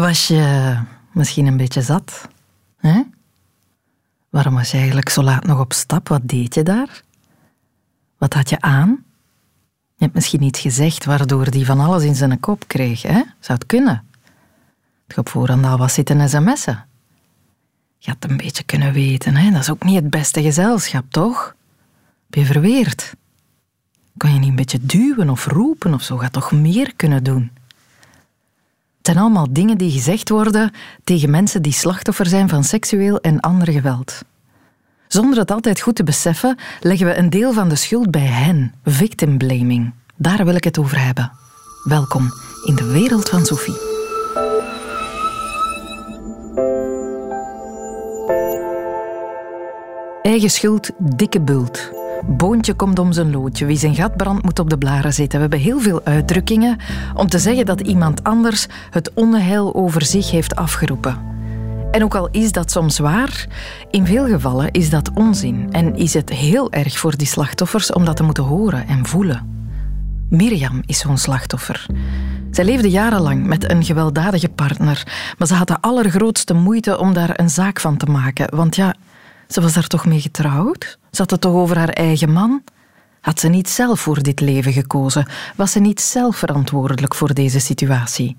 Was je misschien een beetje zat? Hè? Waarom was je eigenlijk zo laat nog op stap? Wat deed je daar? Wat had je aan? Je hebt misschien iets gezegd waardoor die van alles in zijn kop kreeg. Hè? Zou het kunnen? Het op voorhand al was zitten sms'en. Je had een beetje kunnen weten. Hè? Dat is ook niet het beste gezelschap, toch? Heb je verweerd? Kan je niet een beetje duwen of roepen of zo? Gaat toch meer kunnen doen? Het zijn allemaal dingen die gezegd worden tegen mensen die slachtoffer zijn van seksueel en ander geweld. Zonder het altijd goed te beseffen, leggen we een deel van de schuld bij hen, victim blaming. Daar wil ik het over hebben. Welkom in de wereld van Sophie. Eigen schuld, dikke bult. Boontje komt om zijn loodje. Wie zijn gat brandt, moet op de blaren zitten. We hebben heel veel uitdrukkingen om te zeggen dat iemand anders het onheil over zich heeft afgeroepen. En ook al is dat soms waar, in veel gevallen is dat onzin en is het heel erg voor die slachtoffers om dat te moeten horen en voelen. Mirjam is zo'n slachtoffer. Zij leefde jarenlang met een gewelddadige partner, maar ze had de allergrootste moeite om daar een zaak van te maken. Want ja, ze was daar toch mee getrouwd? Zat het toch over haar eigen man? Had ze niet zelf voor dit leven gekozen? Was ze niet zelf verantwoordelijk voor deze situatie?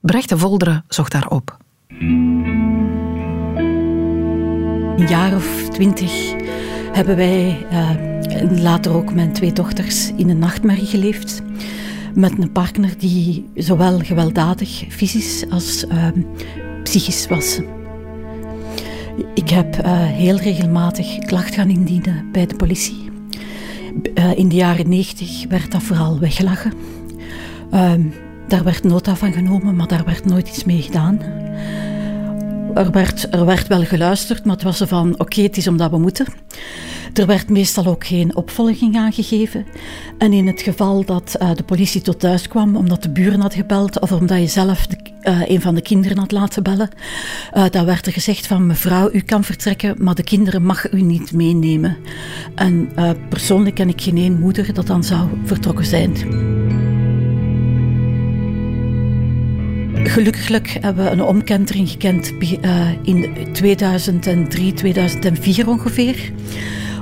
Brecht de Volderen zocht daar op. Een jaar of twintig hebben wij, uh, later ook mijn twee dochters, in een nachtmerrie geleefd. Met een partner die zowel gewelddadig, fysisch als uh, psychisch was. Ik heb uh, heel regelmatig klacht gaan indienen bij de politie. Uh, in de jaren 90 werd dat vooral weggelachen. Uh, daar werd nota van genomen, maar daar werd nooit iets mee gedaan. Er werd, er werd wel geluisterd, maar het was er van oké, het is omdat we moeten. Er werd meestal ook geen opvolging aangegeven. En in het geval dat uh, de politie tot thuis kwam, omdat de buren had gebeld of omdat je zelf de, uh, een van de kinderen had laten bellen, uh, dan werd er gezegd van mevrouw, u kan vertrekken, maar de kinderen mag u niet meenemen. En persoonlijk ken ik geen één moeder dat dan zou vertrokken zijn. Gelukkig hebben we een omkentering gekend in 2003, 2004 ongeveer.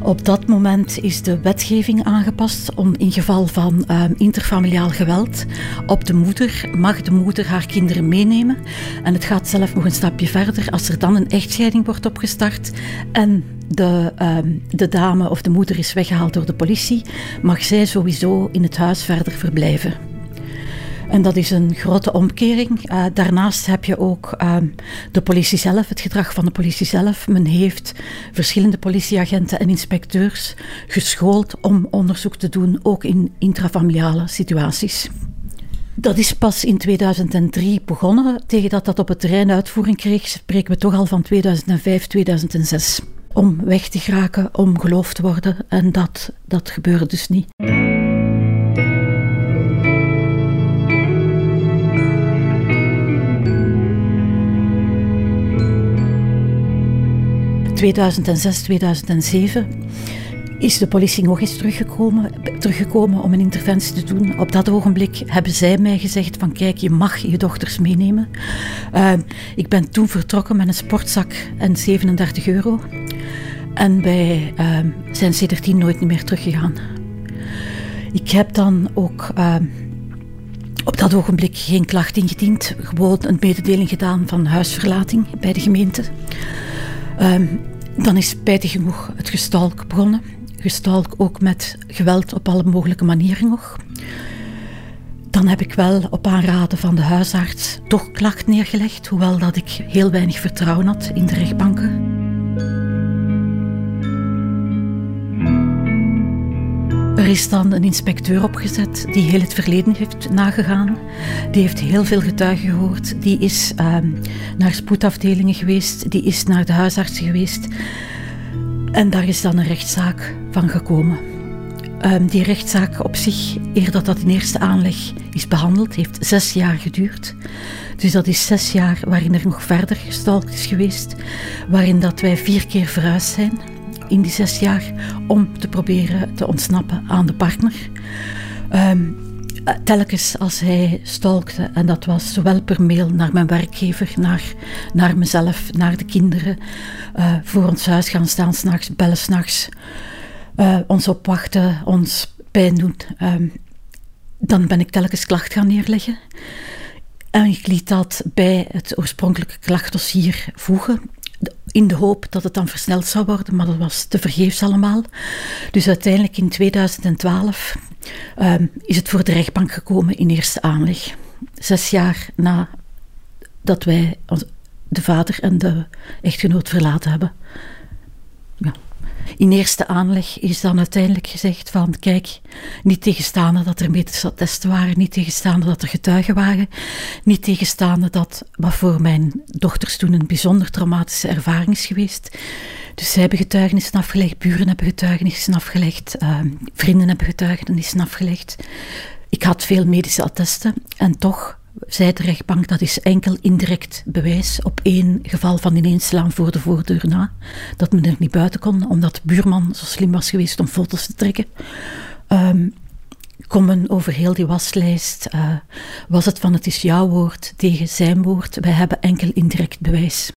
Op dat moment is de wetgeving aangepast om in geval van uh, interfamiliaal geweld op de moeder mag de moeder haar kinderen meenemen. En het gaat zelf nog een stapje verder. Als er dan een echtscheiding wordt opgestart en de, uh, de dame of de moeder is weggehaald door de politie, mag zij sowieso in het huis verder verblijven. En dat is een grote omkering. Uh, daarnaast heb je ook uh, de politie zelf, het gedrag van de politie zelf. Men heeft verschillende politieagenten en inspecteurs geschoold om onderzoek te doen, ook in intrafamiliale situaties. Dat is pas in 2003 begonnen. Tegen dat dat op het terrein uitvoering kreeg, spreken we toch al van 2005, 2006. Om weg te geraken, om geloofd te worden. En dat, dat gebeurde dus niet. 2006, 2007 is de politie nog eens teruggekomen, teruggekomen om een interventie te doen. Op dat ogenblik hebben zij mij gezegd van kijk, je mag je dochters meenemen. Uh, ik ben toen vertrokken met een sportzak en 37 euro. En wij uh, zijn sindsdien nooit meer teruggegaan. Ik heb dan ook uh, op dat ogenblik geen klacht ingediend. Gewoon een mededeling gedaan van huisverlating bij de gemeente. Dan is spijtig genoeg het gestalk begonnen. Gestalk ook met geweld op alle mogelijke manieren nog. Dan heb ik wel op aanraden van de huisarts toch klacht neergelegd, hoewel dat ik heel weinig vertrouwen had in de rechtbanken. Er is dan een inspecteur opgezet die heel het verleden heeft nagegaan. Die heeft heel veel getuigen gehoord. Die is uh, naar spoedafdelingen geweest. Die is naar de huisarts geweest. En daar is dan een rechtszaak van gekomen. Um, die rechtszaak op zich, eer dat dat in eerste aanleg is behandeld, heeft zes jaar geduurd. Dus dat is zes jaar waarin er nog verder gestalkt is geweest. Waarin dat wij vier keer verhuisd zijn in die zes jaar om te proberen te ontsnappen aan de partner. Um, eh, telkens als hij stalkte, en dat was zowel per mail naar mijn werkgever, naar, naar mezelf, naar de kinderen, uh, voor ons huis gaan staan s'nachts, bellen s'nachts, uh, ons opwachten, ons pijn doen, ehm, dan ben ik telkens klacht gaan neerleggen. En ik liet dat bij het oorspronkelijke klachtdossier voegen in de hoop dat het dan versneld zou worden, maar dat was te vergeefs allemaal. Dus uiteindelijk in 2012 um, is het voor de rechtbank gekomen in eerste aanleg. Zes jaar nadat wij de vader en de echtgenoot verlaten hebben. In eerste aanleg is dan uiteindelijk gezegd van kijk, niet tegenstaande dat er medische attesten waren, niet tegenstaande dat er getuigen waren, niet tegenstaande dat wat voor mijn dochters toen een bijzonder traumatische ervaring is geweest. Dus zij hebben getuigenissen afgelegd, buren hebben getuigenissen afgelegd, uh, vrienden hebben getuigenissen afgelegd. Ik had veel medische attesten en toch zei de rechtbank dat is enkel indirect bewijs op één geval van ineenslaan voor de voordeur na. Dat men er niet buiten kon, omdat de buurman zo slim was geweest om foto's te trekken. Um, komen over heel die waslijst. Uh, was het van het is jouw woord tegen zijn woord? Wij hebben enkel indirect bewijs.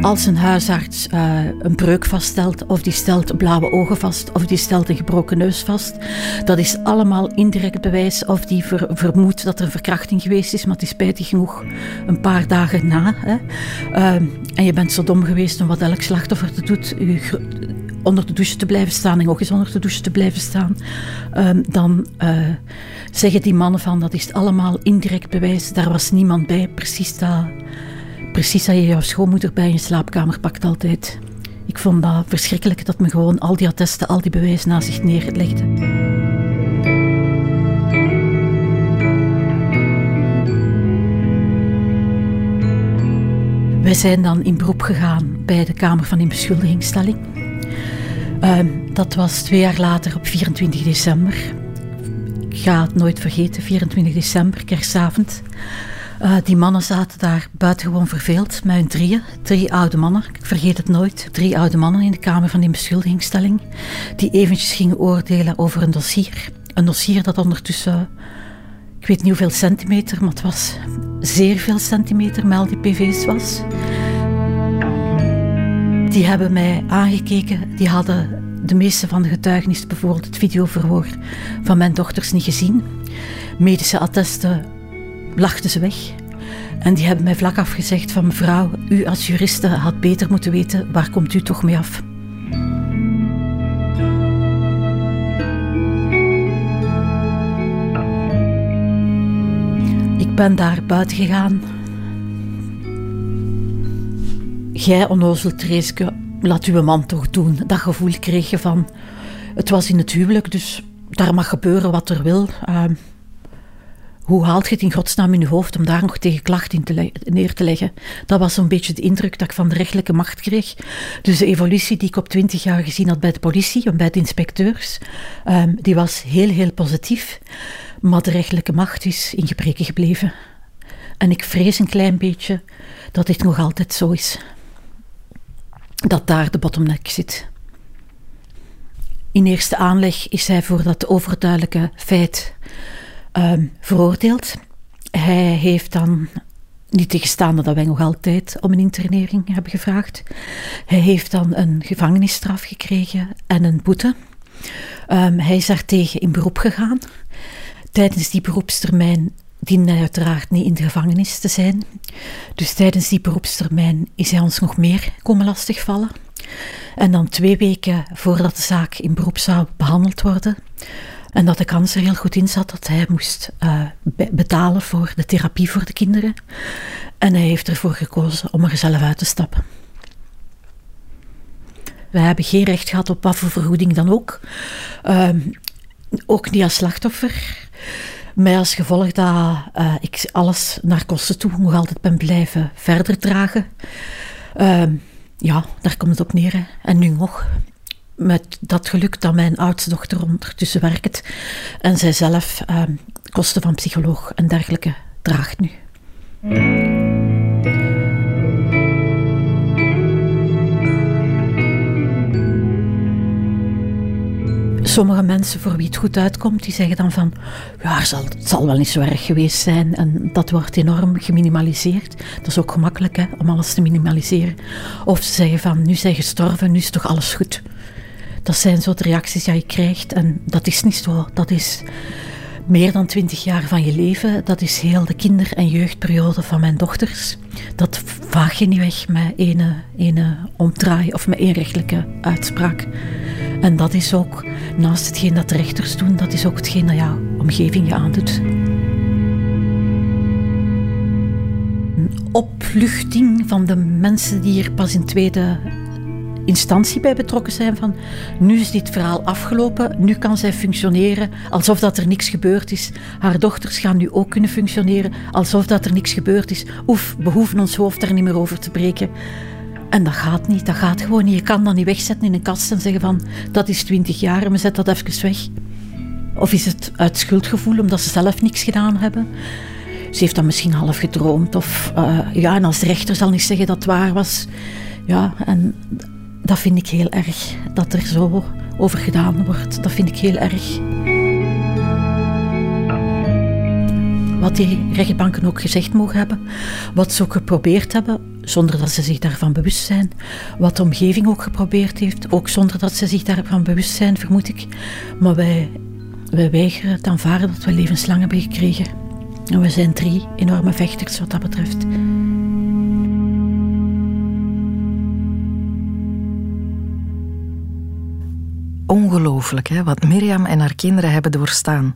Als een huisarts uh, een breuk vaststelt, of die stelt blauwe ogen vast, of die stelt een gebroken neus vast, dat is allemaal indirect bewijs. Of die ver, vermoedt dat er een verkrachting geweest is, maar het is spijtig genoeg een paar dagen na. Hè. Uh, en je bent zo dom geweest om wat elk slachtoffer te doet, u onder de douche te blijven staan en ook eens onder de douche te blijven staan, uh, dan uh, zeggen die mannen van dat is allemaal indirect bewijs. Daar was niemand bij, precies dat precies dat je jouw schoonmoeder bij je slaapkamer pakt altijd. Ik vond dat verschrikkelijk dat me gewoon al die attesten, al die bewijzen naast zich neerlegde. Wij zijn dan in beroep gegaan bij de Kamer van Inbeschuldigingsstelling. Uh, dat was twee jaar later op 24 december. Ik ga het nooit vergeten, 24 december, kerstavond. Uh, die mannen zaten daar buitengewoon verveeld hun drieën. Drie oude mannen, ik vergeet het nooit. Drie oude mannen in de kamer van die beschuldigingsstelling. Die eventjes gingen oordelen over een dossier. Een dossier dat ondertussen, ik weet niet hoeveel centimeter, maar het was zeer veel centimeter met al die PV's was. Die hebben mij aangekeken, die hadden de meeste van de getuigenissen, bijvoorbeeld het videoverhoor van mijn dochters, niet gezien. Medische attesten lachten ze weg. En die hebben mij vlak af gezegd van mevrouw, u als juriste had beter moeten weten, waar komt u toch mee af? Ik ben daar buiten gegaan. Jij, onnozel Treeske, laat uw man toch doen. Dat gevoel kreeg je van... Het was in het huwelijk, dus daar mag gebeuren wat er wil. Uh, hoe haalt je het in godsnaam in je hoofd om daar nog tegen klacht in te neer te leggen? Dat was zo'n beetje de indruk dat ik van de rechtelijke macht kreeg. Dus de evolutie die ik op twintig jaar gezien had bij de politie en bij de inspecteurs, um, die was heel, heel positief. Maar de rechtelijke macht is in gebreken gebleven. En ik vrees een klein beetje dat dit nog altijd zo is. Dat daar de bottleneck zit. In eerste aanleg is hij voor dat overduidelijke feit um, veroordeeld. Hij heeft dan niet tegenstaan dat wij nog altijd om een internering hebben gevraagd. Hij heeft dan een gevangenisstraf gekregen en een boete. Um, hij is daartegen in beroep gegaan. Tijdens die beroepstermijn diende hij uiteraard niet in de gevangenis te zijn. Dus tijdens die beroepstermijn is hij ons nog meer komen lastigvallen. En dan twee weken voordat de zaak in beroep zou behandeld worden, en dat de kans er heel goed in zat dat hij moest uh, betalen voor de therapie voor de kinderen. En hij heeft ervoor gekozen om er zelf uit te stappen. Wij hebben geen recht gehad op wat dan ook. Uh, ook niet als slachtoffer. Met als gevolg dat uh, ik alles naar kosten toe nog altijd ben blijven verder dragen. Ehm, ja, daar komt het op neer. En nu nog met dat geluk dat mijn oudste dochter ondertussen werkt en zij zelf ehm, kosten van psycholoog en dergelijke draagt nu. Sommige mensen voor wie het goed uitkomt, die zeggen dan van ja, het zal, zal wel niet zo erg geweest zijn en dat wordt enorm geminimaliseerd. Dat is ook gemakkelijk hè, om alles te minimaliseren. Of ze zeggen van nu zijn gestorven, nu is toch alles goed. Dat zijn de reacties die je krijgt. En dat is niet zo. Dat is meer dan twintig jaar van je leven. Dat is heel de kinder- en jeugdperiode van mijn dochters. Dat vaag je niet weg met ene, ene omdraai of met rechtelijke uitspraak. En dat is ook, naast hetgeen dat de rechters doen, dat is ook hetgeen dat jouw omgeving je aandoet. Een opluchting van de mensen die er pas in tweede instantie bij betrokken zijn van nu is dit verhaal afgelopen, nu kan zij functioneren alsof dat er niks gebeurd is. Haar dochters gaan nu ook kunnen functioneren alsof dat er niks gebeurd is. Oef, we hoeven ons hoofd daar niet meer over te breken. En dat gaat niet, dat gaat gewoon niet. Je kan dat niet wegzetten in een kast en zeggen van dat is twintig jaar en we zetten dat even weg. Of is het uit schuldgevoel omdat ze zelf niks gedaan hebben? Ze heeft dan misschien half gedroomd. Of uh, ja, en als de rechter zal niet zeggen dat het waar was. Ja, en dat vind ik heel erg. Dat er zo over gedaan wordt. Dat vind ik heel erg. Wat die rechtbanken ook gezegd mogen hebben. Wat ze ook geprobeerd hebben, zonder dat ze zich daarvan bewust zijn. Wat de omgeving ook geprobeerd heeft, ook zonder dat ze zich daarvan bewust zijn, vermoed ik. Maar wij, wij weigeren te aanvaarden dat we levenslang hebben gekregen. En we zijn drie enorme vechters wat dat betreft. Ongelooflijk hè, wat Mirjam en haar kinderen hebben doorstaan.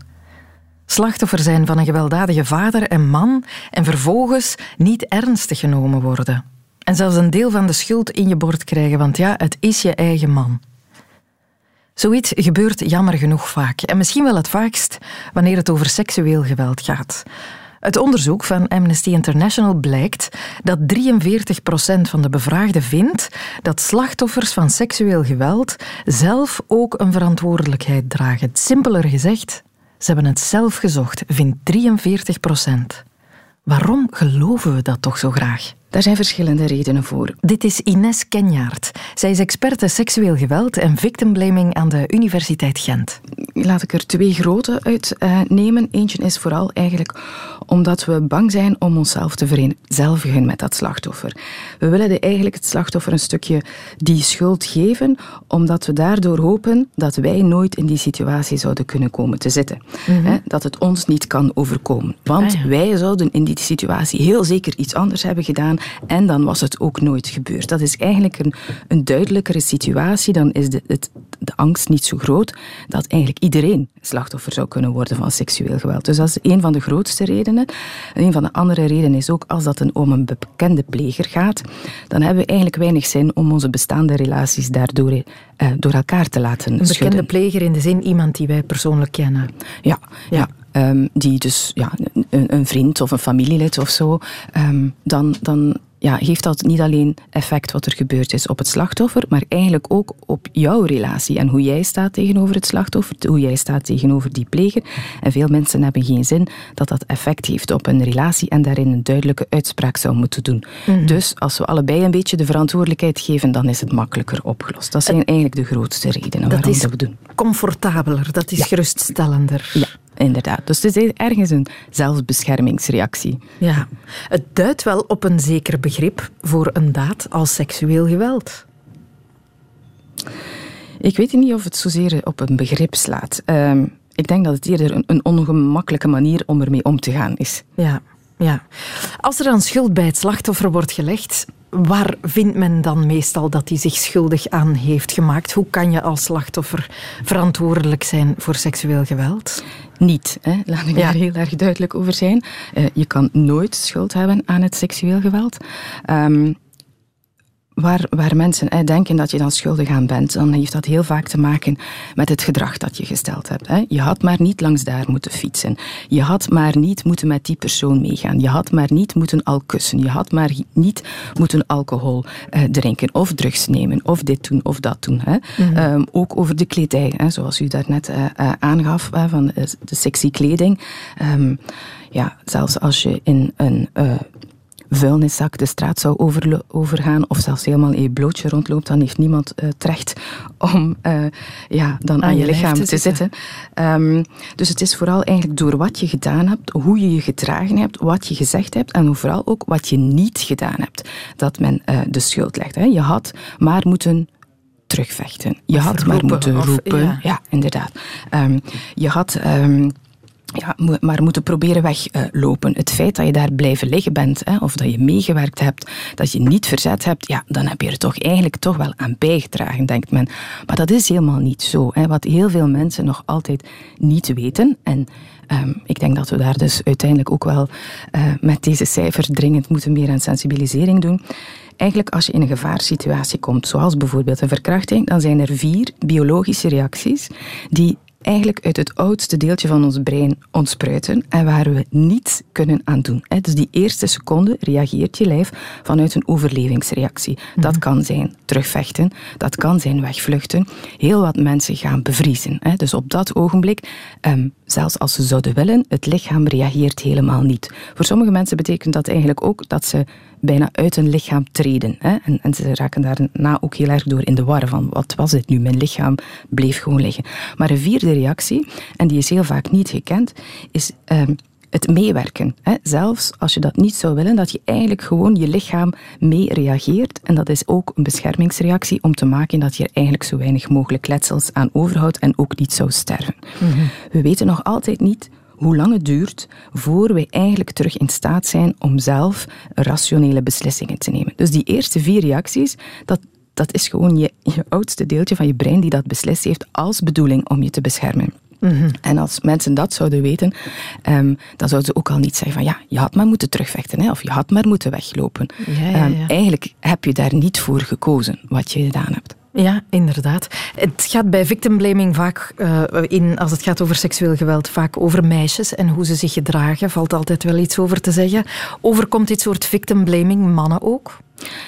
Slachtoffer zijn van een gewelddadige vader en man en vervolgens niet ernstig genomen worden. En zelfs een deel van de schuld in je bord krijgen, want ja, het is je eigen man. Zoiets gebeurt jammer genoeg vaak. En misschien wel het vaakst wanneer het over seksueel geweld gaat. Het onderzoek van Amnesty International blijkt dat 43% van de bevraagden vindt dat slachtoffers van seksueel geweld zelf ook een verantwoordelijkheid dragen. Simpeler gezegd, ze hebben het zelf gezocht, vindt 43%. Waarom geloven we dat toch zo graag? Daar zijn verschillende redenen voor. Dit is Ines Kenjaard. Zij is experte seksueel geweld en victimblaming aan de Universiteit Gent. Laat ik er twee grote uitnemen. Uh, Eentje is vooral eigenlijk omdat we bang zijn om onszelf te vereenzelvigen met dat slachtoffer. We willen eigenlijk het slachtoffer een stukje die schuld geven, omdat we daardoor hopen dat wij nooit in die situatie zouden kunnen komen te zitten. Mm -hmm. dat het ons niet kan overkomen. Want ah, ja. wij zouden in die situatie heel zeker iets anders hebben gedaan en dan was het ook nooit gebeurd. Dat is eigenlijk een, een duidelijkere situatie. Dan is de, het, de angst niet zo groot dat eigenlijk iedereen slachtoffer zou kunnen worden van seksueel geweld. Dus dat is een van de grootste redenen. En een van de andere redenen is ook als dat om een bekende pleger gaat, dan hebben we eigenlijk weinig zin om onze bestaande relaties daardoor uh, door elkaar te laten Een bekende schudden. pleger in de zin iemand die wij persoonlijk kennen. Ja, ja. ja. Um, die dus ja, een, een, vriend of een familielid of zo, um, dan, dan ja, heeft dat niet alleen effect wat er gebeurd is op het slachtoffer, maar eigenlijk ook op jouw relatie en hoe jij staat tegenover het slachtoffer, hoe jij staat tegenover die pleger. En veel mensen hebben geen zin dat dat effect heeft op een relatie en daarin een duidelijke uitspraak zou moeten doen. Mm -hmm. Dus als we allebei een beetje de verantwoordelijkheid geven, dan is het makkelijker opgelost. Dat zijn eigenlijk de grootste redenen dat waarom dat we doen. comfortabeler, dat is ja. geruststellender. Ja. Inderdaad. Dus het is ergens een zelfbeschermingsreactie. Ja, het duidt wel op een zeker begrip voor een daad als seksueel geweld. Ik weet niet of het zozeer op een begrip slaat. Uh, ik denk dat het eerder een, een ongemakkelijke manier om ermee om te gaan is. Ja, ja. Als er dan schuld bij het slachtoffer wordt gelegd, waar vindt men dan meestal dat hij zich schuldig aan heeft gemaakt? Hoe kan je als slachtoffer verantwoordelijk zijn voor seksueel geweld? Niet, hè? laat ik ja. daar heel erg duidelijk over zijn. Uh, je kan nooit schuld hebben aan het seksueel geweld. Um, waar, waar mensen hè, denken dat je dan schuldig aan bent, dan heeft dat heel vaak te maken met het gedrag dat je gesteld hebt. Hè. Je had maar niet langs daar moeten fietsen. Je had maar niet moeten met die persoon meegaan. Je had maar niet moeten al kussen. Je had maar niet moeten alcohol uh, drinken of drugs nemen of dit doen of dat doen. Hè. Mm-hmm. Um, ook over de kledij, hè, zoals u daarnet uh, uh, aangaf, van de sexy kleding. Um, ja, zelfs als je in een vuilniszak de straat zou overgaan of zelfs helemaal in je blootje rondloopt, dan heeft niemand uh, het recht om uh, ja, dan aan, je, lichaam te, zitten. Um, dus het is vooral eigenlijk door wat je gedaan hebt, hoe je je gedragen hebt, wat je gezegd hebt en vooral ook wat je niet gedaan hebt, dat men uh, de schuld legt. Hè. Je had maar moeten terugvechten. Je of had roepen, maar moeten of, roepen. Ja. ja, inderdaad. Um, je had... Um, ja, maar moeten proberen weglopen. Het feit dat je daar blijven liggen bent, hè, of dat je meegewerkt hebt, dat je niet verzet hebt, ja, dan heb je er toch eigenlijk toch wel aan bijgedragen, denkt men. Maar dat is helemaal niet zo. Hè. Wat heel veel mensen nog altijd niet weten, en um, ik denk dat we daar dus uiteindelijk ook wel uh, met deze cijfer dringend moeten meer aan sensibilisering doen. Eigenlijk als je in een gevaarsituatie komt, zoals bijvoorbeeld een verkrachting, dan zijn er vier biologische reacties die eigenlijk uit het oudste deeltje van ons brein ontspruiten en waar we niets kunnen aan doen. Dus die eerste seconde reageert je lijf vanuit een overlevingsreactie. Dat kan zijn terugvechten, dat kan zijn wegvluchten. Heel wat mensen gaan bevriezen. Dus op dat ogenblik, zelfs als ze zouden willen, het lichaam reageert helemaal niet. Voor sommige mensen betekent dat eigenlijk ook dat ze bijna uit hun lichaam treden. Hè? En, en, ze raken daarna ook heel erg door in de war van wat was dit nu? Mijn lichaam bleef gewoon liggen. Maar een vierde reactie, en die is heel vaak niet gekend, is um, het meewerken. Hè? Zelfs als je dat niet zou willen, dat je eigenlijk gewoon je lichaam mee reageert. En dat is ook een beschermingsreactie om te maken dat je er eigenlijk zo weinig mogelijk letsels aan overhoudt en ook niet zou sterven. Mm-hmm. We weten nog altijd niet hoe lang het duurt voor we eigenlijk terug in staat zijn om zelf rationele beslissingen te nemen. Dus die eerste vier reacties, dat, dat is gewoon je, je oudste deeltje van je brein die dat beslist heeft als bedoeling om je te beschermen. Mm-hmm. En als mensen dat zouden weten, um, dan zouden ze ook al niet zeggen van ja, je had maar moeten terugvechten hè, of je had maar moeten weglopen. Ja, ja, ja. Um, eigenlijk heb je daar niet voor gekozen wat je gedaan hebt. Ja, inderdaad. Het gaat bij victim blaming vaak, uh, in, als het gaat over seksueel geweld, vaak over meisjes en hoe ze zich gedragen. Valt altijd wel iets over te zeggen. Overkomt dit soort victim blaming mannen ook?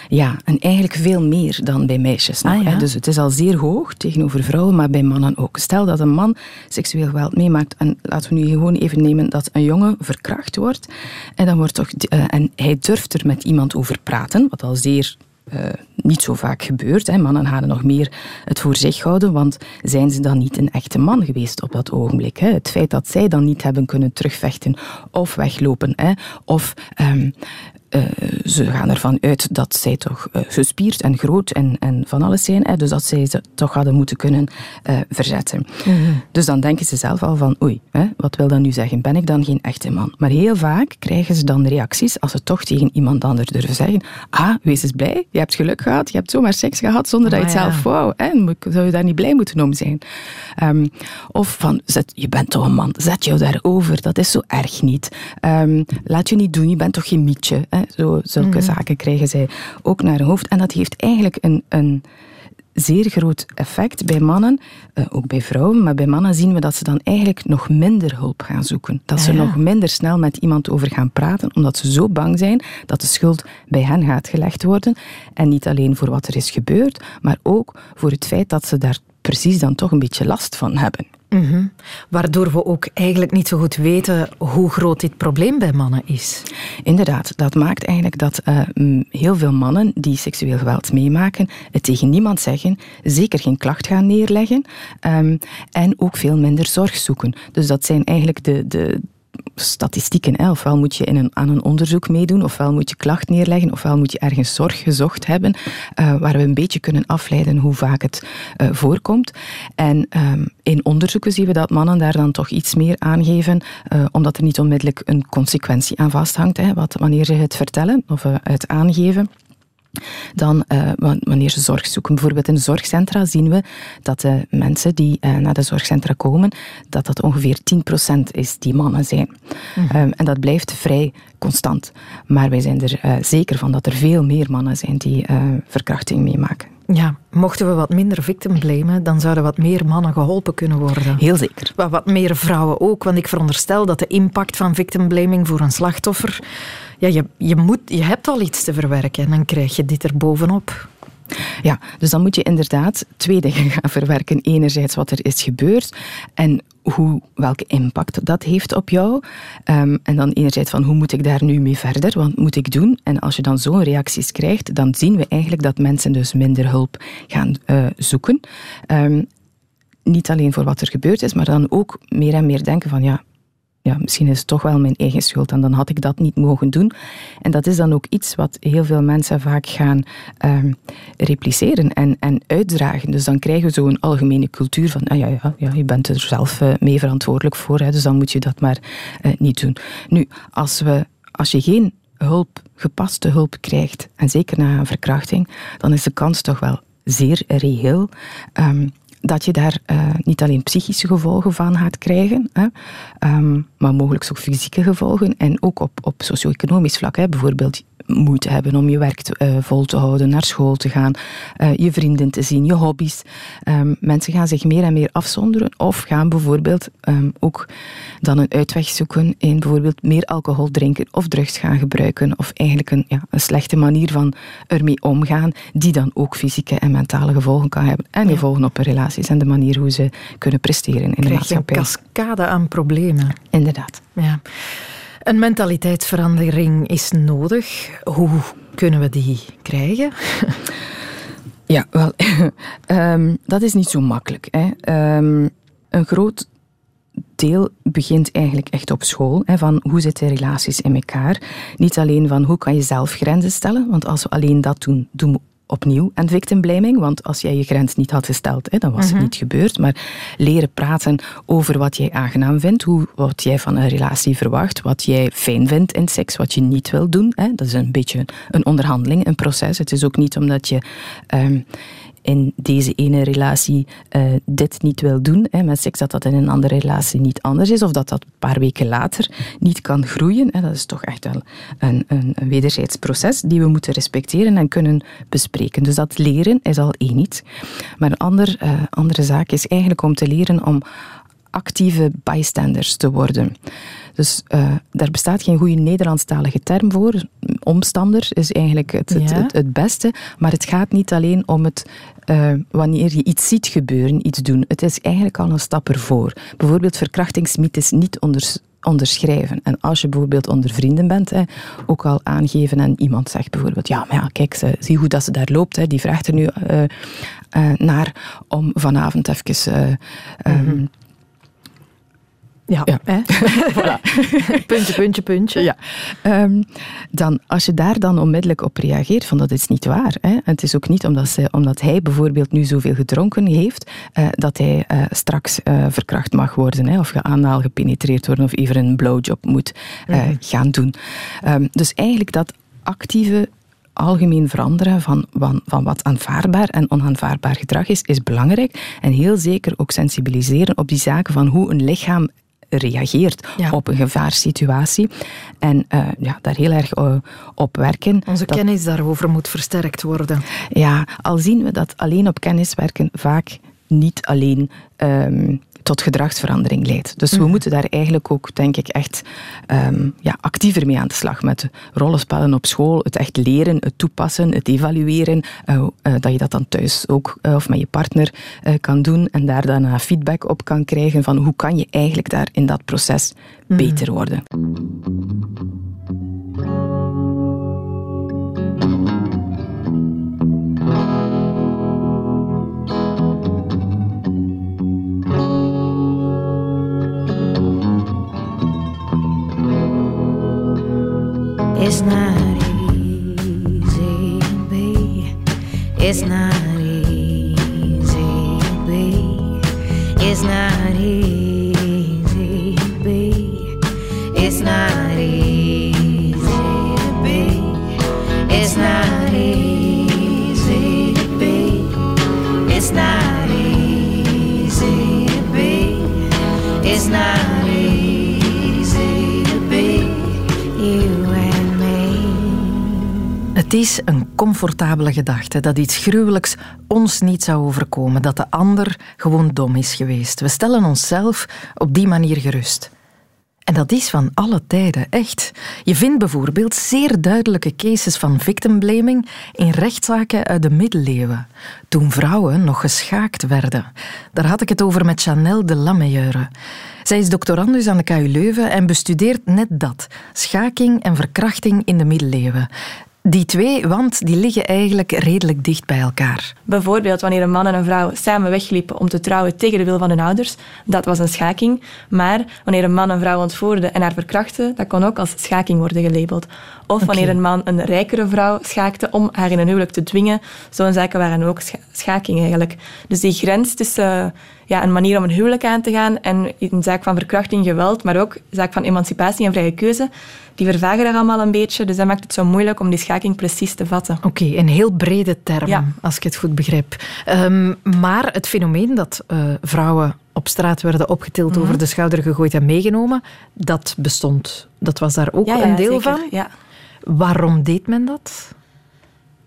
Ja, en eigenlijk veel meer dan bij meisjes. Nog, ah, ja? Dus het is al zeer hoog tegenover vrouwen, maar bij mannen ook. Stel dat een man seksueel geweld meemaakt, en laten we nu gewoon even nemen dat een jongen verkracht wordt, en, dan wordt toch, uh, en hij durft er met iemand over praten, wat al zeer uh, niet zo vaak gebeurt. Hè. Mannen gaan nog meer het voor zich houden, want zijn ze dan niet een echte man geweest op dat ogenblik? Hè? Het feit dat zij dan niet hebben kunnen terugvechten of weglopen, hè? of um, uh, ze gaan ervan uit dat zij toch uh, gespierd en groot en, en van alles zijn. Hè, dus dat zij ze toch hadden moeten kunnen uh, verzetten. Mm-hmm. Dus dan denken ze zelf al van oei, hè, wat wil dat nu zeggen? Ben ik dan geen echte man? Maar heel vaak krijgen ze dan reacties als ze toch tegen iemand anders durven zeggen ah, wees eens blij, je hebt geluk gehad, je hebt zomaar seks gehad zonder dat je het ja. zelf wou. Hè, zou je daar niet blij moeten om zijn? Um, of van, zet, je bent toch een man, zet jou daarover, dat is zo erg niet. Um, laat je niet doen, je bent toch geen mietje. Hè? Zo, zulke mm. zaken krijgen zij ook naar hun hoofd. En dat heeft eigenlijk een, een zeer groot effect bij mannen, uh, ook bij vrouwen, maar bij mannen zien we dat ze dan eigenlijk nog minder hulp gaan zoeken. Dat ja, ze ja. nog minder snel met iemand over gaan praten, omdat ze zo bang zijn dat de schuld bij hen gaat gelegd worden. En niet alleen voor wat er is gebeurd, maar ook voor het feit dat ze daar precies dan toch een beetje last van hebben. Mm-hmm. Waardoor we ook eigenlijk niet zo goed weten hoe groot dit probleem bij mannen is. Inderdaad, dat maakt eigenlijk dat uh, heel veel mannen die seksueel geweld meemaken, het tegen niemand zeggen, zeker geen klacht gaan neerleggen um, en ook veel minder zorg zoeken. Dus dat zijn eigenlijk de, de, statistieken. Ofwel moet je in een, aan een onderzoek meedoen, ofwel moet je klacht neerleggen, ofwel moet je ergens zorg gezocht hebben, uh, waar we een beetje kunnen afleiden hoe vaak het uh, voorkomt. En um, in onderzoeken zien we dat mannen daar dan toch iets meer aangeven, uh, omdat er niet onmiddellijk een consequentie aan vasthangt, hè, wat, wanneer ze het vertellen of het aangeven. Dan, uh, wanneer ze zorg zoeken, bijvoorbeeld in de zorgcentra, zien we dat de mensen die uh, naar de zorgcentra komen, dat dat ongeveer 10% is die mannen zijn. Mm-hmm. Um, en dat blijft vrij constant. Maar wij zijn er uh, zeker van dat er veel meer mannen zijn die verkrachting meemaken. Ja, mochten we wat minder victim blamen, dan zouden wat meer mannen geholpen kunnen worden. Heel zeker. Wat, wat meer vrouwen ook, want ik veronderstel dat de impact van victim blaming voor een slachtoffer, ja, je, je, moet, je hebt al iets te verwerken en dan krijg je dit er bovenop. Ja, dus dan moet je inderdaad twee dingen gaan verwerken. Enerzijds wat er is gebeurd en hoe, welke impact dat heeft op jou. Ehm, en dan enerzijds van hoe moet ik daar nu mee verder, wat moet ik doen? En als je dan zo'n reacties krijgt, dan zien we eigenlijk dat mensen dus minder hulp gaan uh, zoeken. Um, niet alleen voor wat er gebeurd is, maar dan ook meer en meer denken van ja, ja, misschien is het toch wel mijn eigen schuld en dan had ik dat niet mogen doen. En dat is dan ook iets wat heel veel mensen vaak gaan um, repliceren en, en uitdragen. Dus dan krijgen we zo'n algemene cultuur van, ah ja, ja, ja, je bent er zelf uh, mee verantwoordelijk voor, hè, dus dan moet je dat maar uh, niet doen. Nu, als, we, als je geen hulp, gepaste hulp krijgt, en zeker na een verkrachting, dan is de kans toch wel zeer reëel um, dat je daar uh, niet alleen psychische gevolgen van gaat krijgen, hè, um, maar mogelijk ook fysieke gevolgen en ook op, op socio-economisch vlak. Hè, bijvoorbeeld moeite hebben om je werk te, uh, vol te houden, naar school te gaan, uh, je vrienden te zien, je hobby's. Um, mensen gaan zich meer en meer afzonderen of gaan bijvoorbeeld um, ook dan een uitweg zoeken in bijvoorbeeld meer alcohol drinken of drugs gaan gebruiken of eigenlijk een, ja, een slechte manier van ermee omgaan die dan ook fysieke en mentale gevolgen kan hebben en ja. gevolgen op hun relaties en de manier hoe ze kunnen presteren in Krijg de maatschappij. een cascade aan problemen. Inderdaad. Ja. Een mentaliteitsverandering is nodig. Hoe kunnen we die krijgen? Ja, wel, um, dat is niet zo makkelijk. Hè. Um, een groot deel begint eigenlijk echt op school. Hè, van hoe zitten relaties in elkaar? Niet alleen van hoe kan je zelf grenzen stellen, want als we alleen dat doen, doen we opnieuw aan victim blaming. Want als jij je grens niet had gesteld, hè, dan was het niet gebeurd. Maar leren praten over wat jij aangenaam vindt, hoe, wat jij van een relatie verwacht, wat jij fijn vindt in seks, wat je niet wil doen. Hè. Dat is een beetje een onderhandeling, een proces. Het is ook niet omdat je. Um, in deze ene relatie uh, dit niet wil doen hè, met seks, dat dat in een andere relatie niet anders is, of dat dat een paar weken later niet kan groeien. Hè. Dat is toch echt wel een, een, een wederzijds proces die we moeten respecteren en kunnen bespreken. Dus dat leren is al één iets. Maar een ander, uh, andere zaak is eigenlijk om te leren om actieve bystanders te worden. Dus uh, daar bestaat geen goede Nederlandstalige term voor. Omstander is eigenlijk het, ja. het, het, het, beste. Maar het gaat niet alleen om het uh, wanneer je iets ziet gebeuren, iets doen. Het is eigenlijk al een stap ervoor. Bijvoorbeeld verkrachtingsmythes niet onder, onderschrijven. En als je bijvoorbeeld onder vrienden bent, hè, ook al aangeven en iemand zegt bijvoorbeeld, ja, maar ja, kijk, ze, zie hoe dat ze daar loopt, hè, die vraagt er nu uh, uh, naar om vanavond even... Mm -hmm. Ja, ja. voilà. puntje, puntje, puntje. Ja. Um, dan, als je daar dan onmiddellijk op reageert, van dat is niet waar. Hè? En het is ook niet omdat, ze, omdat hij bijvoorbeeld nu zoveel gedronken heeft, uh, dat hij uh, straks uh, verkracht mag worden, hè? of anaal gepenetreerd worden, of even een blowjob moet -hmm. gaan doen. Um, dus eigenlijk dat actieve algemeen veranderen van, van, van wat aanvaardbaar en onaanvaardbaar gedrag is, is belangrijk. En heel zeker ook sensibiliseren op die zaken van hoe een lichaam reageert ja. op een gevaarsituatie. En uh, ja, daar heel erg uh, op werken. Onze dat, kennis daarover moet versterkt worden. Ja, al zien we dat alleen op kennis werken vaak niet alleen um, tot gedragsverandering leidt. Dus mm. we moeten daar eigenlijk ook, denk ik, echt um, ja, actiever mee aan de slag. Met rollenspellen op school, het echt leren, het toepassen, het evalueren. Uh, uh, dat je dat dan thuis ook uh, of met je partner kan doen en daar daarna feedback op kan krijgen van hoe kan je eigenlijk daar in dat proces mm. beter worden. It's not easy to. It's not easy to. It's not easy Het is een comfortabele gedachte dat iets gruwelijks ons niet zou overkomen, dat de ander gewoon dom is geweest. We stellen onszelf op die manier gerust. En dat is van alle tijden, echt. Je vindt bijvoorbeeld zeer duidelijke cases van victim blaming in rechtszaken uit de middeleeuwen, toen vrouwen nog geschaakt werden. Daar had ik het over met Chanel de Lameyeure. Zij is doctorandus aan de KU Leuven en bestudeert net dat, schaking en verkrachting in de middeleeuwen. Die twee, want die liggen eigenlijk redelijk dicht bij elkaar. Bijvoorbeeld wanneer een man en een vrouw samen wegliepen om te trouwen tegen de wil van hun ouders, dat was een schaking. Maar wanneer een man een vrouw ontvoerde en haar verkrachtte, dat kon ook als schaking worden gelabeld. Of wanneer een man een rijkere vrouw schaakte om haar in een huwelijk te dwingen. Zo'n zaken waren ook schaking eigenlijk. Dus die grens tussen ja, een manier om een huwelijk aan te gaan en een zaak van verkrachting, geweld, maar ook een zaak van emancipatie en vrije keuze, die vervagen daar allemaal een beetje. Dus dat maakt het zo moeilijk om die schaking precies te vatten. Oké, een heel brede term, als ik het goed begrijp. Um, maar het fenomeen dat uh, vrouwen op straat werden opgetild, over mhm. de schouder gegooid en meegenomen, dat bestond. Dat was daar ook een deel zeker, van. Ja. Waarom deed men dat?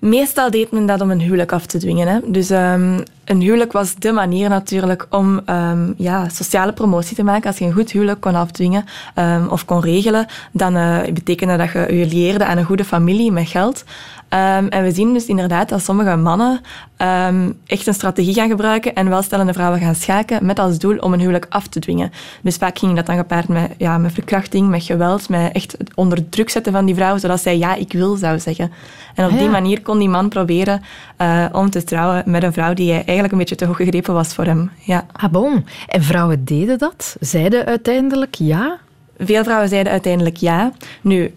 Meestal deed men dat om een huwelijk af te dwingen. Hè. Dus um, een huwelijk was de manier natuurlijk om um, ja, sociale promotie te maken. Als je een goed huwelijk kon afdwingen um, of kon regelen, dan uh, betekende dat je je aan een goede familie met geld. Um, en we zien dus inderdaad dat sommige mannen um, echt een strategie gaan gebruiken en welstellende vrouwen gaan schaken met als doel om een huwelijk af te dwingen. Dus vaak ging dat dan gepaard met, ja, met verkrachting, met geweld, met echt onder druk zetten van die vrouw, zodat zij ja, ik wil zou zeggen. En op ah, die manier kon die man proberen uh, om te trouwen met een vrouw die eigenlijk een beetje te hoog gegrepen was voor hem. Ja. Ah bon. En vrouwen deden dat? Zeiden uiteindelijk ja? Veel vrouwen zeiden uiteindelijk ja. Nu,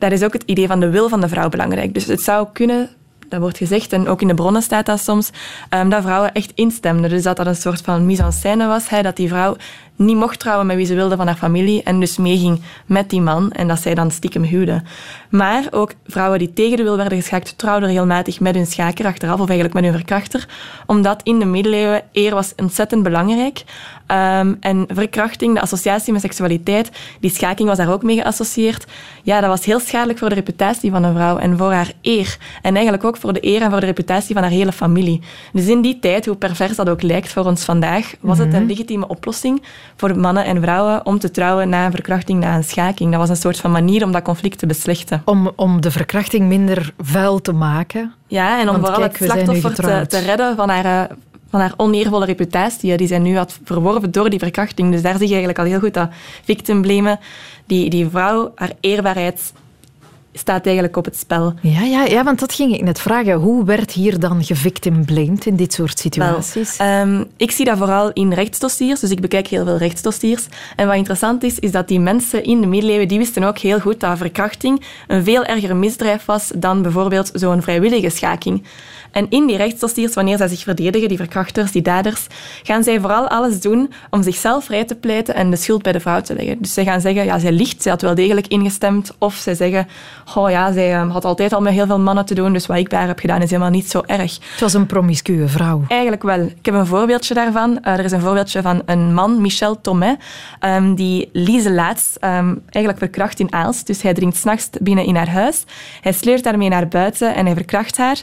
daar is ook het idee van de wil van de vrouw belangrijk. Dus het zou kunnen, dat wordt gezegd, en ook in de bronnen staat dat soms, um, dat vrouwen echt instemden. Dus dat dat een soort van mise en scène was, hè, dat die vrouw niet mocht trouwen met wie ze wilde van haar familie en dus meeging met die man en dat zij dan stiekem huwde. Maar ook vrouwen die tegen de wil werden geschaakt, trouwden regelmatig met hun schaker achteraf of eigenlijk met hun verkrachter, omdat in de middeleeuwen eer was ontzettend belangrijk. Um, en verkrachting, de associatie met seksualiteit, die schaking was daar ook mee geassocieerd. Ja, dat was heel schadelijk voor de reputatie van een vrouw en voor haar eer. En eigenlijk ook voor de eer en voor de reputatie van haar hele familie. Dus in die tijd, hoe pervers dat ook lijkt voor ons vandaag, was het een mhm. legitieme oplossing voor mannen en vrouwen om te trouwen na een verkrachting, na een schaking. Dat was een soort van manier om dat conflict te beslechten. Om, om de verkrachting minder vuil te maken? Ja, en om vooral het slachtoffer te, te, redden van haar, eh, van haar oneervolle reputatie die zij nu had verworven door die verkrachting. Dus daar zie je eigenlijk al heel goed dat victimblamen, die, die vrouw, haar eerbaarheid staat eigenlijk op het spel. Ja, ja, ja, want dat ging ik net vragen. Hoe werd hier dan gevictimblamed in dit soort situaties? Wel, ik zie dat vooral in rechtsdossiers, dus ik bekijk heel veel rechtsdossiers. En wat interessant is, is dat die mensen in de middeleeuwen, die wisten ook heel goed dat verkrachting een veel erger misdrijf was dan bijvoorbeeld zo'n vrijwillige schaking. En in die rechtsdossiers, wanneer zij zich verdedigen, die verkrachters, die daders, gaan zij vooral alles doen om zichzelf vrij te pleiten en de schuld bij de vrouw te leggen. Dus zij gaan zeggen, ja, zij liegt, zij had wel degelijk ingestemd. Of zij zeggen, oh ja, zij ehm, had altijd al met heel veel mannen te doen, dus wat ik bij haar heb gedaan is helemaal niet zo erg. Het was een promiscue vrouw. Eigenlijk wel. Ik heb een voorbeeldje daarvan. Uh, er is een voorbeeldje van een man, Michel Thomet, um, die Lise Laats um, eigenlijk verkracht in Aalst. Dus hij dringt s'nachts binnen in haar huis. Hij sleurt daarmee naar buiten en hij verkracht haar.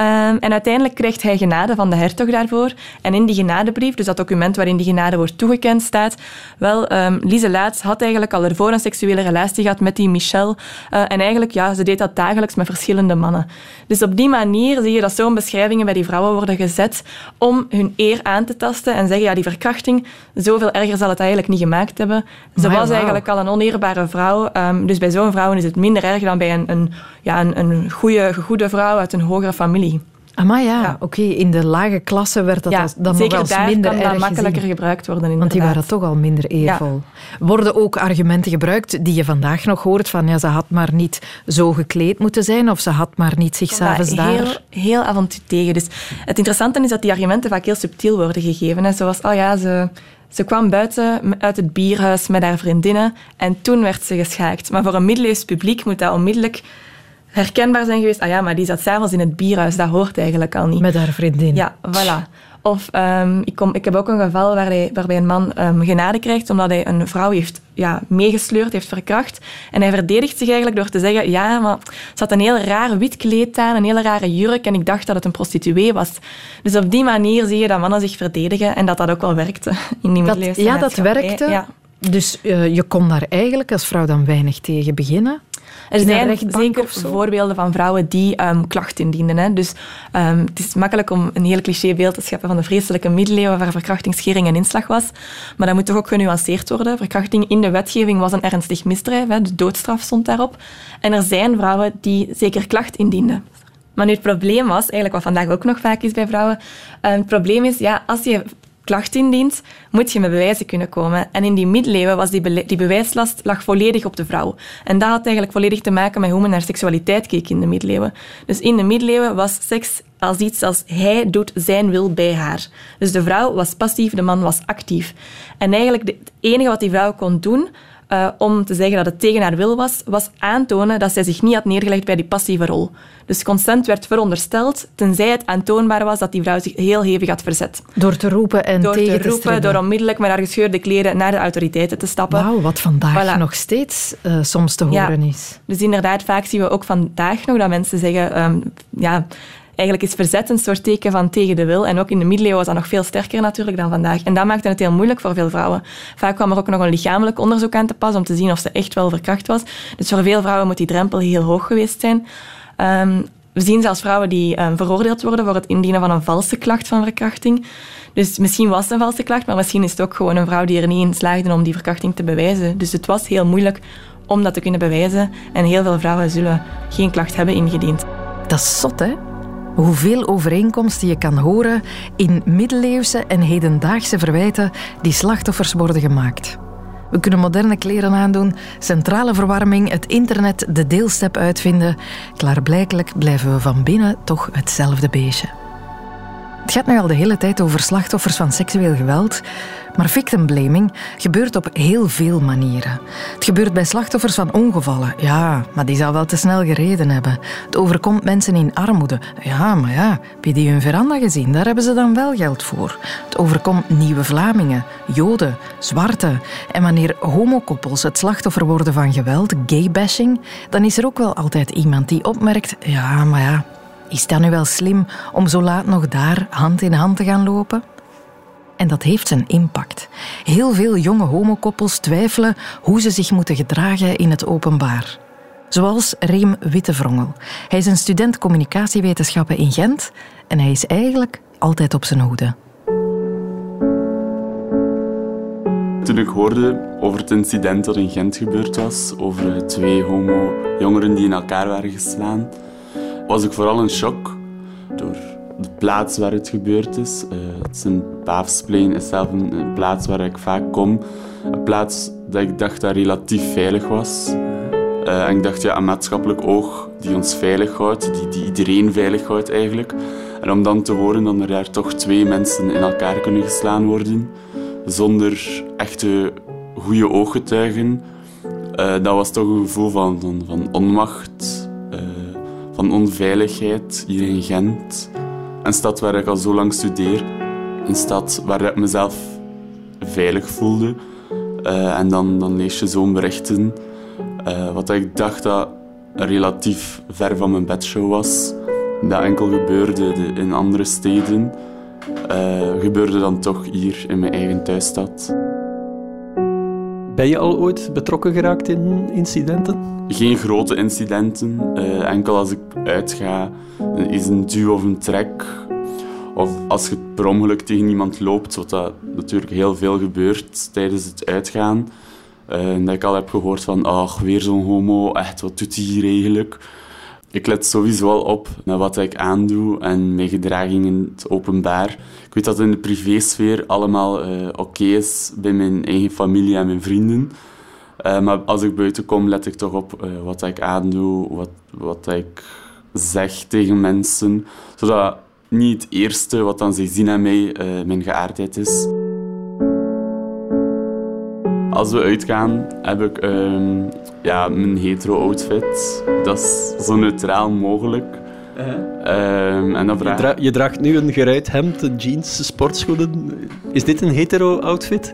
Um, en uiteindelijk krijgt hij genade van de hertog daarvoor. En in die genadebrief, dus dat document waarin die genade wordt toegekend, staat... Wel, um, Lise Laats had eigenlijk al ervoor een seksuele relatie gehad met die Michel. Uh, en eigenlijk, ja, ze deed dat dagelijks met verschillende mannen. Dus op die manier zie je dat zo'n beschrijvingen bij die vrouwen worden gezet om hun eer aan te tasten en zeggen, ja, die verkrachting, zoveel erger zal het eigenlijk niet gemaakt hebben. Ze was eigenlijk al een oneerbare vrouw. Um, dus bij zo'n vrouwen is het minder erg dan bij een, een, ja, een, een goede, goede vrouw uit een hogere familie. Ah, ja, oké. In de lage klasse werd dat ja, dan nog als minder kan dat makkelijker gebruikt worden. Inderdaad. Want die waren toch al minder eervol. Worden ook argumenten gebruikt die je vandaag nog hoort van ja, ze had maar niet zo gekleed moeten zijn of ze had maar niet zich s'avonds daar... Heel, heel af en toe tegen. Dus het interessante is dat die argumenten vaak heel subtiel worden gegeven. Hè. Zoals, oh ja, ze... Ze kwam buiten uit het bierhuis met haar vriendinnen en toen werd ze geschaakt. Maar voor een middeleeuws publiek moet dat onmiddellijk herkenbaar zijn geweest. Ah ja, maar die zat s'avonds in het bierhuis. Dat hoort eigenlijk al niet. Met haar vriendin. Ja, voilà. Of um, ik, kom, ik heb ook een geval waarbij, waarbij een man um, genade krijgt omdat hij een vrouw heeft ja, meegesleurd, heeft verkracht. En hij verdedigt zich eigenlijk door te zeggen, ja, maar ze had een heel raar wit kleed aan, een hele rare jurk en ik dacht dat het een prostituee was. Dus op die manier zie je dat mannen zich verdedigen en dat dat ook wel werkte in die dat, Ja, dat werkte. Ja. Dus uh, je kon daar eigenlijk als vrouw dan weinig tegen beginnen? Er zijn zeker voorbeelden van vrouwen die um, klachten indienden. Hè. Dus um, het is makkelijk om een heel cliché beeld te scheppen van de vreselijke middeleeuwen waar verkrachting, schering en inslag was. Maar dat moet toch ook genuanceerd worden. Verkrachting in de wetgeving was een ernstig misdrijf. Hè. De doodstraf stond daarop. En er zijn vrouwen die zeker klacht indienden. Maar nu het probleem was, eigenlijk wat vandaag ook nog vaak is bij vrouwen, uh, het probleem is, ja, als je klacht indient, moet je met bewijzen kunnen komen. En in die middeleeuwen was die, die bewijslast lag volledig op de vrouw. En dat had eigenlijk volledig te maken met hoe men naar seksualiteit keek in de middeleeuwen. Dus in de middeleeuwen was seks als iets als hij doet zijn wil bij haar. Dus de vrouw was passief, de man was actief. En eigenlijk het enige wat die vrouw kon doen, uh, om te zeggen dat het tegen haar wil was, was aantonen dat zij zich niet had neergelegd bij die passieve rol. Dus consent werd verondersteld, tenzij het aantoonbaar was dat die vrouw zich heel hevig had verzet. Door te roepen en door tegen te roepen, Door onmiddellijk met haar gescheurde kleren naar de autoriteiten te stappen. Wauw, wat vandaag nog steeds uh, soms te horen ja. is. Dus inderdaad, vaak zien we ook vandaag nog dat mensen zeggen... Um, ja, Eigenlijk is verzet een soort teken van tegen de wil. En ook in de middeleeuwen was dat nog veel sterker natuurlijk dan vandaag. En dat maakte het heel moeilijk voor veel vrouwen. Vaak kwam er ook nog een lichamelijk onderzoek aan te pas om te zien of ze echt wel verkracht was. Dus voor veel vrouwen moet die drempel heel hoog geweest zijn. Um, we zien zelfs vrouwen die um, veroordeeld worden voor het indienen van een valse klacht van verkrachting. Dus misschien was het een valse klacht, maar misschien is het ook gewoon een vrouw die er niet in slaagde om die verkrachting te bewijzen. Dus het was heel moeilijk om dat te kunnen bewijzen. En heel veel vrouwen zullen geen klacht hebben ingediend. Dat is zot, hè? Hoeveel overeenkomsten je kan horen in middeleeuwse en hedendaagse verwijten die slachtoffers worden gemaakt. We kunnen moderne kleren aandoen, centrale verwarming, het internet, de deelstep uitvinden. Klaarblijkelijk blijven we van binnen toch hetzelfde beestje. Het gaat nu al de hele tijd over slachtoffers van seksueel geweld, maar victim blaming gebeurt op heel veel manieren. Het gebeurt bij slachtoffers van ongevallen. Ja, maar die zal wel te snel gereden hebben. Het overkomt mensen in armoede. Ja, maar ja, je die hun veranda gezien? Daar hebben ze dan wel geld voor. Het overkomt nieuwe Vlamingen, Joden, Zwarte. En wanneer homokoppels het slachtoffer worden van geweld, gaybashing, dan is er ook wel altijd iemand die opmerkt: ja, maar ja, is dat nu wel slim om zo laat nog daar hand in hand te gaan lopen? En dat heeft zijn impact. Heel veel jonge homokoppels twijfelen hoe ze zich moeten gedragen in het openbaar. Zoals Reem Wittevrongel. Hij is een student communicatiewetenschappen in Gent en hij is eigenlijk altijd op zijn hoede. Toen ik hoorde over het incident dat in Gent gebeurd was, over twee homo-jongeren die in elkaar waren geslaan, was ik vooral in shock door de plaats waar het gebeurd is. Uh, het is een Paafsplein is zelf een, plaats waar ik vaak kom. Een plaats dat ik dacht dat relatief veilig was. Uh, en ik dacht, ja, een maatschappelijk oog die ons veilig houdt, die, die iedereen veilig houdt eigenlijk. En om dan te horen dat er daar toch twee mensen in elkaar kunnen geslaan worden, zonder echte goede ooggetuigen, uh, dat was toch een gevoel van, van onmacht, van onveiligheid hier in Gent. Een stad waar ik al zo lang studeer. Een stad waar ik mezelf veilig voelde. Uh, en dan, dan lees je zo'n berichten. Uh, wat ik dacht dat relatief ver van mijn bedshow was. Dat enkel gebeurde in andere steden. Uh, gebeurde dan toch hier in mijn eigen thuisstad. Ben je al ooit betrokken geraakt in incidenten? Geen grote incidenten. Uh, enkel als ik uitga, is een duw of een trek. Of als je per ongeluk tegen iemand loopt, wat dat natuurlijk heel veel gebeurt tijdens het uitgaan. Uh, dat ik al heb gehoord van, ach, weer zo'n homo, echt, wat doet hij hier eigenlijk? Ik let sowieso al op naar wat ik aandoe en mijn gedraging in het openbaar. Ik weet dat in de privésfeer allemaal uh, oké is bij mijn eigen familie en mijn vrienden. Uh, maar als ik buiten kom, let ik toch op uh, wat ik aandoe, wat, wat ik zeg tegen mensen. Zodat niet het eerste wat dan ze zien aan mij mijn geaardheid is. Als we uitgaan, heb ik um, ja, mijn hetero-outfit. Dat is zo neutraal mogelijk. Uh -huh. um, en dan vraag... je, dra je, draagt nu een geruit hemd, jeans, sportschoenen. Is dit een hetero-outfit?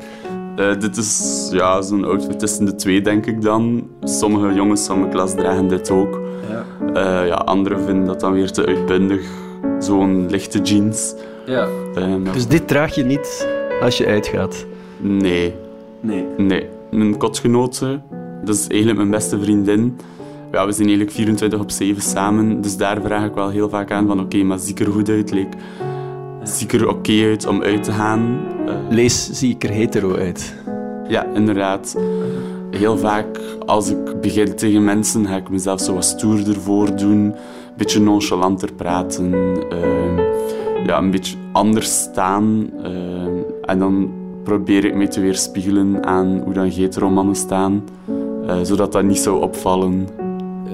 Uh, dit is ja, zo'n outfit tussen de twee, denk ik dan. Sommige jongens van mijn klas dragen dit ook. Ja. Uh, ja, anderen vinden dat dan weer te uitbundig. Zo'n lichte jeans. Ja. Um, dus dit draag je niet als je uitgaat? Nee. Nee. Nee, mijn kotgenote, dat is eigenlijk mijn beste vriendin. Ja, we zijn eigenlijk 24 op 7 samen, dus daar vraag ik wel heel vaak aan van oké, maar zie ik er goed uit? Leek, zie ik er oké uit om uit te gaan? Eh, Lees zie ik er hetero uit. ja, inderdaad. Heel vaak als ik begin tegen mensen, ga ik mezelf zo wat stoerder voordoen, een beetje nonchalanter praten, ehm, ja, een beetje anders staan. ehm, en dan probeer ik me te weerspiegelen aan hoe dan hetero-mannen staan, eh, zodat dat niet zou opvallen.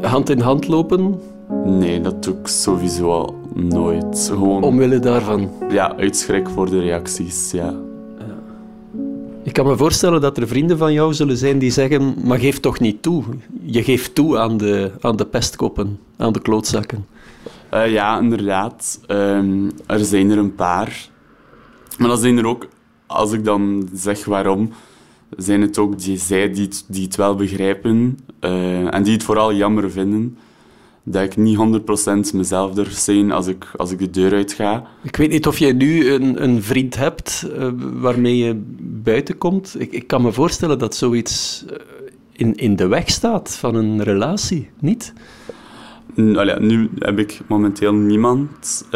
Hand in hand lopen, Nee, dat doe ik sowieso al nooit. Gewoon omwille daarvan. ja, uit schrik voor de reacties, ja. Ik kan me voorstellen dat er vrienden van jou zullen zijn die zeggen, maar geef toch niet toe. Je geeft toe aan de, aan de pestkoppen, aan de klootzakken. Eh, ja, inderdaad. Ehm, er zijn er een paar. Maar dan zijn er ook, als ik dan zeg waarom, zijn het ook die zij die het, die het wel begrijpen eh, en die het vooral jammer vinden dat ik niet 100% mezelf durf zijn als ik, als ik de deur uit ga. Ik weet niet of jij nu een, een vriend hebt eh, waarmee je buiten komt. Ik, ik kan me voorstellen dat zoiets eh, in, in de weg staat van een relatie, niet? N- allee, nu heb ik momenteel niemand,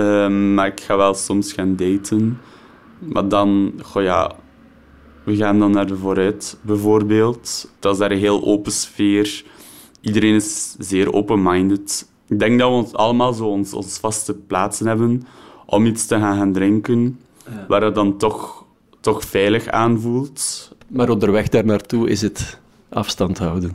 maar ik ga wel soms gaan daten. Maar dan, goh ja, we gaan dan naar de vooruit bijvoorbeeld. Dat is daar een heel open sfeer. Iedereen is zeer open-minded. Ik denk dat we ons allemaal zo ons, ons vaste plaatsen hebben om iets te gaan, gaan drinken, waar het dan toch, toch veilig aanvoelt. Maar onderweg daar naartoe is het afstand houden.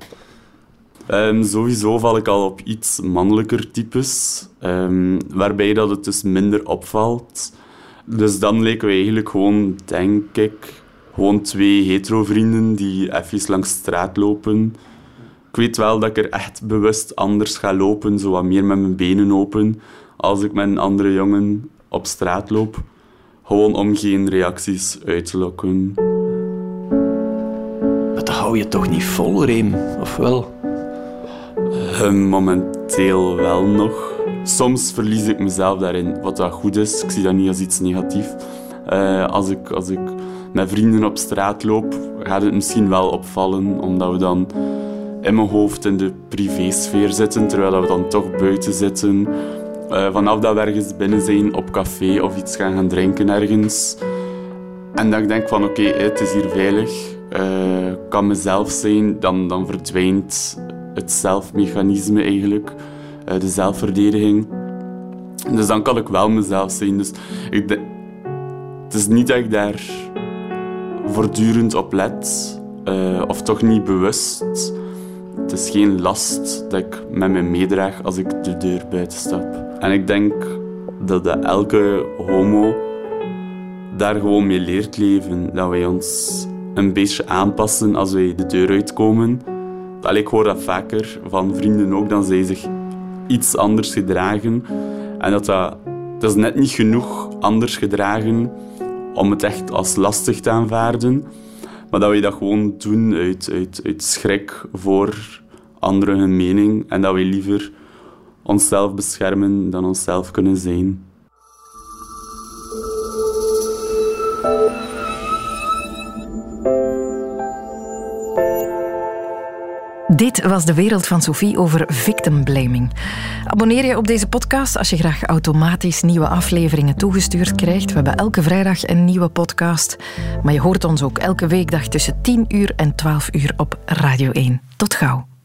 Ehm, sowieso val ik al op iets mannelijker types, ehm, waarbij dat het dus minder opvalt. Dus dan leken we eigenlijk gewoon, denk ik, gewoon twee hetero-vrienden die even langs de straat lopen. Ik weet wel dat ik er echt bewust anders ga lopen, zo wat meer met mijn benen open, als ik met een andere jongen op straat loop. Gewoon om geen reacties uit te lokken. Dat hou je toch niet vol, Reem? Of wel? Eh, momenteel wel nog. Soms verlies ik mezelf daarin, wat dat goed is. Ik zie dat niet als iets negatiefs. Eh, als, ik, als ik met vrienden op straat loop, gaat het misschien wel opvallen, omdat we dan in mijn hoofd in de privésfeer zitten, terwijl we dan toch buiten zitten. Eh, vanaf dat we ergens binnen zijn, op café of iets gaan gaan drinken ergens. En dat ik denk van oké, het is hier veilig, eh, ik kan mezelf zijn, dan, dan verdwijnt het zelfmechanisme eigenlijk, eh, de zelfverdediging. Dus dan kan ik wel mezelf zijn. Dus ik het is niet dat ik daar voortdurend op let, eh, of toch niet bewust. Het is geen last dat ik met me meedraag als ik de deur buiten stap. En ik denk dat, dat elke homo daar gewoon mee leert leven. Dat wij ons een beetje aanpassen als wij de deur uitkomen. Allee, ik hoor dat vaker van vrienden ook, dan zij zich iets anders gedragen. En dat dat, dat is net niet genoeg anders gedragen om het echt als lastig te aanvaarden. Maar dat we dat gewoon doen uit, uit, uit schrik voor anderen hun mening. En dat we liever onszelf beschermen dan onszelf kunnen zijn. Dit was de wereld van Sophie over victim blaming. Abonneer je op deze podcast als je graag automatisch nieuwe afleveringen toegestuurd krijgt. We hebben elke vrijdag een nieuwe podcast. Maar je hoort ons ook elke weekdag tussen 10 uur en 12 uur op Radio 1. Tot gauw.